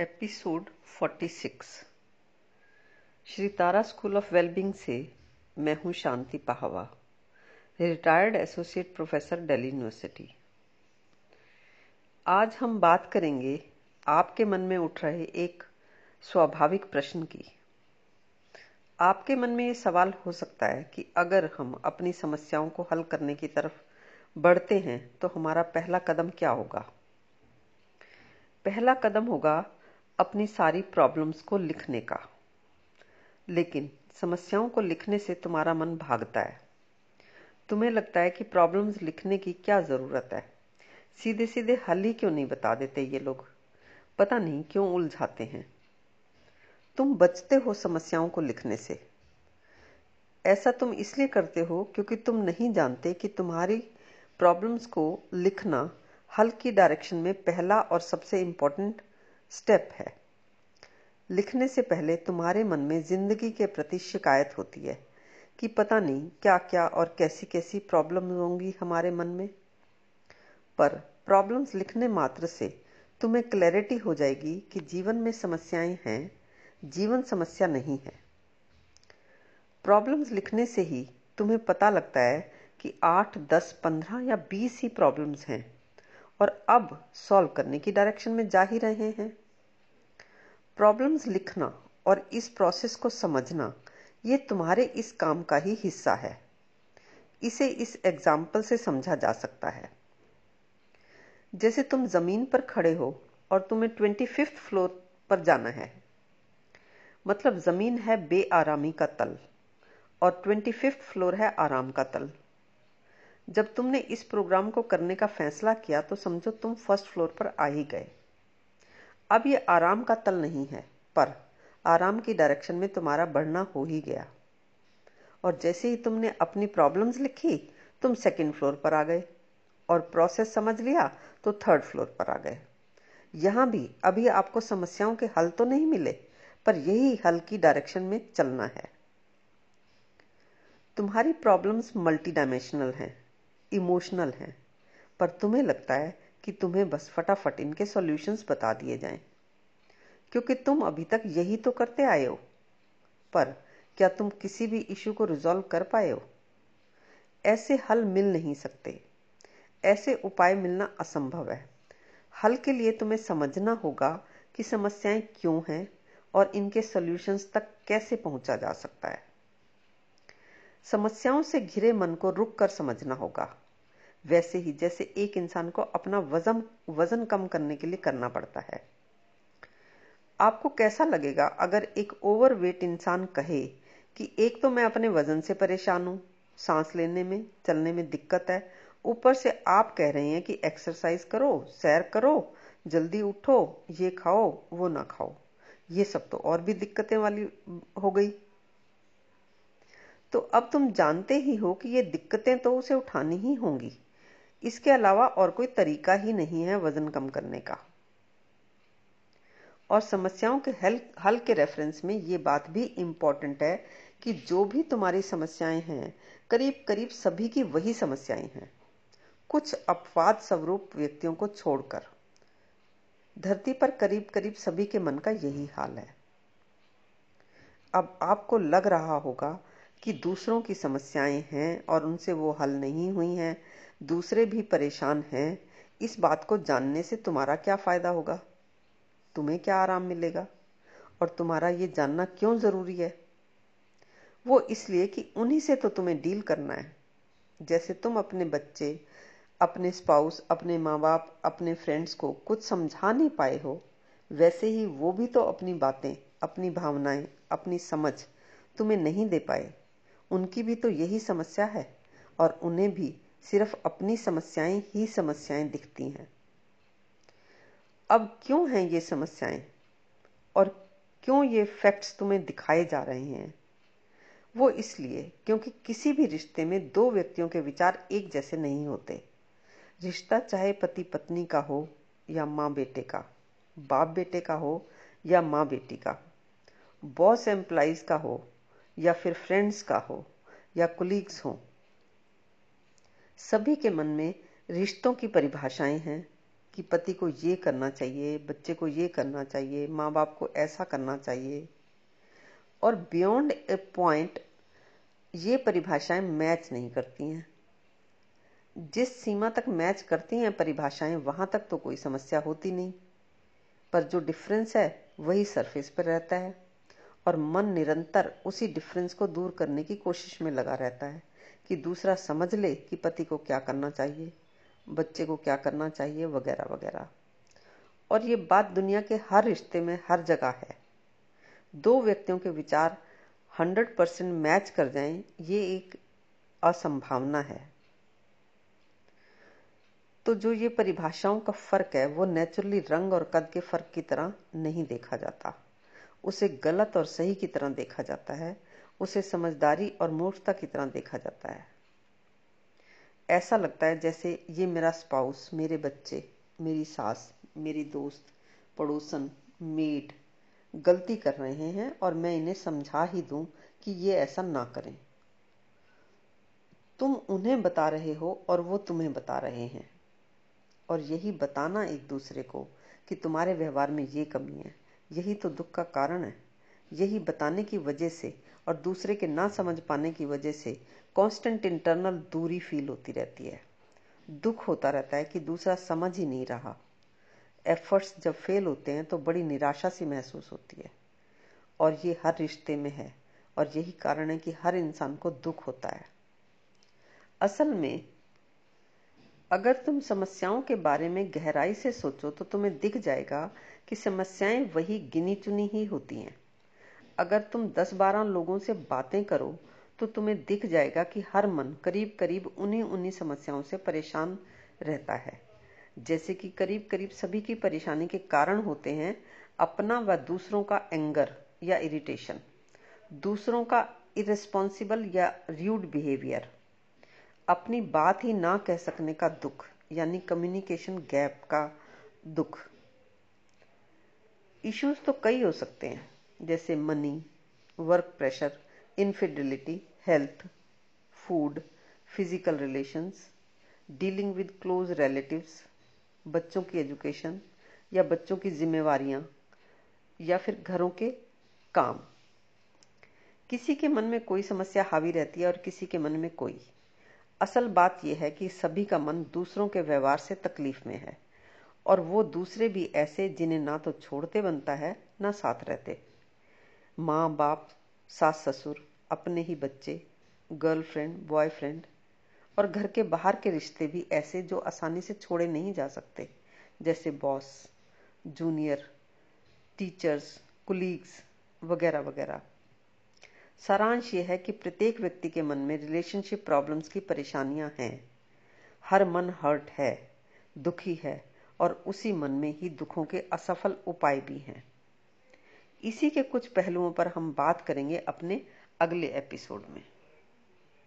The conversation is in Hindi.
Episode 46 Shri Tara school of wellbeing से मैं हूँ Shanti Pahwa, retired associate professor Delhi university. आज हम बात करेंगे आपके मन में उठ रहे एक स्वाभाविक प्रश्न की। आपके मन में ये सवाल हो सकता है कि अगर हम अपनी समस्याओं को हल करने की तरफ़ बढ़ते हैं तो हमारा पहला कदम क्या होगा? पहला कदम होगा अपनी सारी प्रॉब्लम्स को लिखने का। लेकिन समस्याओं को लिखने से तुम्हारा मन भागता है। तुम्हें लगता है कि प्रॉब्लम्स लिखने की क्या ज़रूरत है? सीधे सीधे हल ही क्यों नहीं बता देते ये लोग? पता नहीं क्यों उलझाते हैं। तुम बचते हो समस्याओं को लिखने से। ऐसा तुम इसलिए करते हो क्योंकि तुम नहीं जानते कि तुम्हारी प्रॉब्लम्स को लिखना हल की डायरेक्शन में पहला और सबसे इंपॉर्टेंट स्टेप है। लिखने से पहले तुम्हारे मन में ज़िंदगी के प्रति शिकायत होती है कि पता नहीं क्या क्या और कैसी कैसी प्रॉब्लम्स होंगी हमारे मन में। पर प्रॉब्लम्स लिखने मात्र से तुम्हें क्लैरिटी हो जाएगी कि जीवन में समस्याएँ हैं, जीवन समस्या नहीं है। प्रॉब्लम्स लिखने से ही तुम्हें पता लगता है कि आठ, दस, पंद्रह या बीस ही प्रॉब्लम्स हैं। और अब सॉल्व करने की डायरेक्शन में जा ही रहे हैं। प्रॉब्लम्स लिखना और इस प्रोसेस को समझना, ये तुम्हारे इस काम का ही हिस्सा है। इसे इस एग्ज़ाम्पल से समझा जा सकता है। जैसे तुम ज़मीन पर खड़े हो और तुम्हें ट्वेंटी फिफ्थ फ्लोर पर जाना है। मतलब ज़मीन है बेआरामी का तल और ट्वेंटी फिफ्थ फ्लोर है आराम का तल। जब तुमने इस प्रोग्राम को करने का फैसला किया तो समझो तुम फ़र्स्ट फ्लोर पर आ ही गए। अब ये आराम का तल नहीं है, पर आराम की डायरेक्शन में तुम्हारा बढ़ना हो ही गया। और जैसे ही तुमने अपनी प्रॉब्लम्स लिखी, तुम सेकंड फ्लोर पर आ गए। और प्रोसेस समझ लिया तो थर्ड फ्लोर पर आ गए। यहाँ भी अभी आपको समस्याओं के हल तो नहीं मिले, पर यही हल की डायरेक्शन में चलना है। तुम्हारी प्रॉब्लम्स मल्टी डायमेंशनल हैं। इमोशनल हैं, पर तुम्हें लगता है कि तुम्हें बस फटाफट इनके सॉल्यूशंस बता दिए जाएँ, क्योंकि तुम अभी तक यही तो करते आए हो। पर क्या तुम किसी भी इशू को रिजॉल्व कर पाए हो? ऐसे हल मिल नहीं सकते। ऐसे उपाय मिलना असंभव है। हल के लिए तुम्हें समझना होगा कि समस्याएँ क्यों हैं और इनके सॉल्यूशंस तक कैसे पहुँचा जा सकता है। समस्याओं से घिरे मन को रुक कर समझना होगा। वैसे ही जैसे एक इंसान को अपना वज़न वज़न कम करने के लिए करना पड़ता है। आपको कैसा लगेगा अगर एक ओवरवेट इंसान कहे कि एक तो मैं अपने वज़न से परेशान हूँ, सांस लेने में, चलने में दिक्कत है, ऊपर से आप कह रहे हैं कि एक्सरसाइज करो, सैर करो, जल्दी उठो, ये खाओ, वो ना खाओ। ये सब तो और भी दिक्कतें वाली हो गई। तो अब तुम जानते ही हो कि ये दिक्कतें तो उसे उठानी ही होंगी। इसके अलावा और कोई तरीका ही नहीं है वज़न कम करने का। और समस्याओं के हल हल के रेफरेंस में ये बात भी इंपॉर्टेंट है कि जो भी तुम्हारी समस्याएँ हैं, करीब करीब सभी की वही समस्याएँ हैं। कुछ अपवाद स्वरूप व्यक्तियों को छोड़कर। धरती पर करीब करीब सभी के मन का यही हाल है। अब आपको लग रहा होगा कि दूसरों की समस्याएँ हैं और उनसे वो हल नहीं हुई हैं, दूसरे भी परेशान हैं, इस बात को जानने से तुम्हारा क्या फ़ायदा होगा? तुम्हें क्या आराम मिलेगा? और तुम्हारा ये जानना क्यों ज़रूरी है? वो इसलिए कि उन्हीं से तो तुम्हें डील करना है। जैसे तुम अपने बच्चे, अपने स्पाउस, अपने माँ बाप अपने फ्रेंड्स को कुछ समझा नहीं पाए हो, वैसे ही वो भी तो अपनी बातें, अपनी भावनाएँ, अपनी समझ तुम्हें नहीं दे पाए। उनकी भी तो यही समस्या है और उन्हें भी सिर्फ़ अपनी समस्याएँ ही समस्याएँ दिखती हैं। अब क्यों हैं ये समस्याएँ? और क्यों ये फैक्ट्स तुम्हें दिखाए जा रहे हैं? वो इसलिए क्योंकि किसी भी रिश्ते में दो व्यक्तियों के विचार एक जैसे नहीं होते। रिश्ता चाहे पति पत्नी का हो या माँ बेटे का बाप बेटे का हो या माँ बेटी का बॉस एम्प्लाइज का हो या फिर फ्रेंड्स का हो, या कुलीग्स हो। सभी के मन में रिश्तों की परिभाषाएँ हैं कि पति को ये करना चाहिए, बच्चे को ये करना चाहिए माँ बाप को ऐसा करना चाहिए। और बियॉन्ड ए पॉइंट ये परिभाषाएँ मैच नहीं करती हैं। जिस सीमा तक मैच करती हैं परिभाषाएँ, वहाँ तक तो कोई समस्या होती नहीं। पर जो डिफरेंस है, वही सरफेस पर रहता है। और मन निरंतर उसी डिफरेंस को दूर करने की कोशिश में लगा रहता है कि दूसरा समझ ले कि पति को क्या करना चाहिए, बच्चे को क्या करना चाहिए वगैरह वगैरह। और ये बात दुनिया के हर रिश्ते में हर जगह है। दो व्यक्तियों के विचार 100 परसेंट मैच कर जाएँ, ये एक असंभावना है। तो जो ये परिभाषाओं का फ़र्क है, वो नेचुरली रंग और कद के फ़र्क की तरह नहीं देखा जाता। उसे गलत और सही की तरह देखा जाता है, उसे समझदारी और मूर्खता की तरह देखा जाता है। ऐसा लगता है जैसे ये मेरा स्पाउस मेरे बच्चे, मेरी सास, मेरी दोस्त, पड़ोसन, मेड गलती कर रहे हैं और मैं इन्हें समझा ही दूँ कि ये ऐसा ना करें। तुम उन्हें बता रहे हो और वो तुम्हें बता रहे हैं। और यही बताना एक दूसरे को कि तुम्हारे व्यवहार में ये कमी है। यही तो दुख का कारण है। यही बताने की वजह से और दूसरे के ना समझ पाने की वजह से कांस्टेंट इंटरनल दूरी फील होती रहती है। दुख होता रहता है कि दूसरा समझ ही नहीं रहा। एफर्ट्स जब फेल होते हैं तो बड़ी निराशा सी महसूस होती है। और ये हर रिश्ते में है और यही कारण है कि हर इंसान को दुख होता है। असल में, अगर तुम समस्याओं के बारे में गहराई से सोचो तो तुम्हें दिख जाएगा कि समस्याएँ वही गिनी चुनी ही होती हैं। अगर तुम 10-12 लोगों से बातें करो तो तुम्हें दिख जाएगा कि हर मन करीब करीब उन्हीं उन्हीं समस्याओं से परेशान रहता है। जैसे कि करीब करीब सभी की परेशानी के कारण होते हैं अपना व दूसरों का एंगर या इरिटेशन, दूसरों का इरेस्पॉन्सिबल या र्यूड बिहेवियर अपनी बात ही ना कह सकने का दुख, यानी कम्युनिकेशन गैप का दुख इश्यूज़ तो कई हो सकते हैं, जैसे money work pressure infidelity health food physical relations dealing with close relatives बच्चों की एजुकेशन या बच्चों की जिम्मेवारियाँ, या फिर घरों के काम। किसी के मन में कोई समस्या हावी रहती है और किसी के मन में कोई। असल बात यह है कि सभी का मन दूसरों के व्यवहार से तकलीफ़ में है। और वो दूसरे भी ऐसे जिन्हें ना तो छोड़ते बनता है, ना साथ रहते। माँ बाप, सास ससुर, अपने ही बच्चे, गर्लफ्रेंड, बॉयफ्रेंड और घर के बाहर के रिश्ते भी ऐसे जो आसानी से छोड़े नहीं जा सकते। जैसे बॉस, जूनियर, टीचर्स, कुलीग्स वगैरह वगैरह। सारांश यह है कि प्रत्येक व्यक्ति के मन में रिलेशनशिप प्रॉब्लम्स की परेशानियाँ हैं। हर मन हर्ट है, दुखी है और उसी मन में ही दुखों के असफल उपाय भी हैं। इसी के कुछ पहलुओं पर हम बात करेंगे अपने अगले एपिसोड में।